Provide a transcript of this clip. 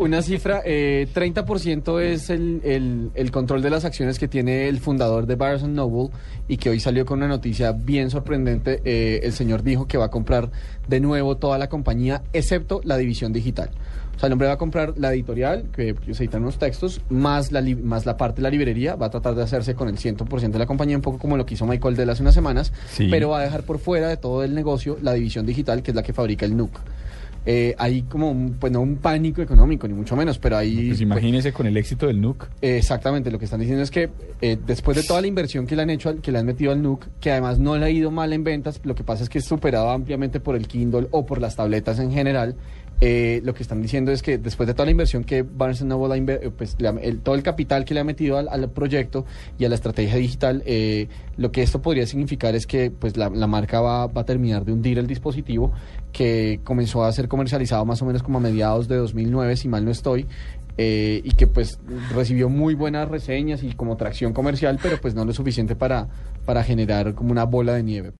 Una cifra, eh, 30% es el, el- el control de las acciones que tiene el fundador de Barnes Noble y que hoy salió con una noticia bien sorprendente. Eh, el señor dijo que va a comprar de nuevo toda la compañía, excepto la división digital. O sea, el hombre va a comprar la editorial, que se editan unos textos, más la, más la parte de la librería. Va a tratar de hacerse con el 100% de la compañía, un poco como lo que hizo Michael Dell hace unas semanas. Sí. Pero va a dejar por fuera de todo el negocio la división digital, que es la que fabrica el NUC. Eh, hay como, un, pues no un pánico económico, ni mucho menos, pero hay... Pues imagínese con el éxito del NUC. Eh, Exactamente, lo que están diciendo es que eh, después de toda la inversión que le han hecho, al- que le han metido al NUC, que además no le ha ido mal en ventas, lo que pasa es que es superado ampliamente por el Kindle o por las tabletas en general. Eh, lo que están diciendo es que después de toda la inversión que Barnes Noble ha eh, pues ha- el- todo el capital que le ha metido al, proyecto y a la estrategia digital, eh, lo que esto podría significar es que pues la, la marca va, va a terminar de hundir el dispositivo que comenzó a ser comercializado más o menos como a mediados de 2009, si mal no estoy, eh, y que pues recibió muy buenas reseñas y como tracción comercial, pero pues no lo suficiente para, para generar como una bola de nieve.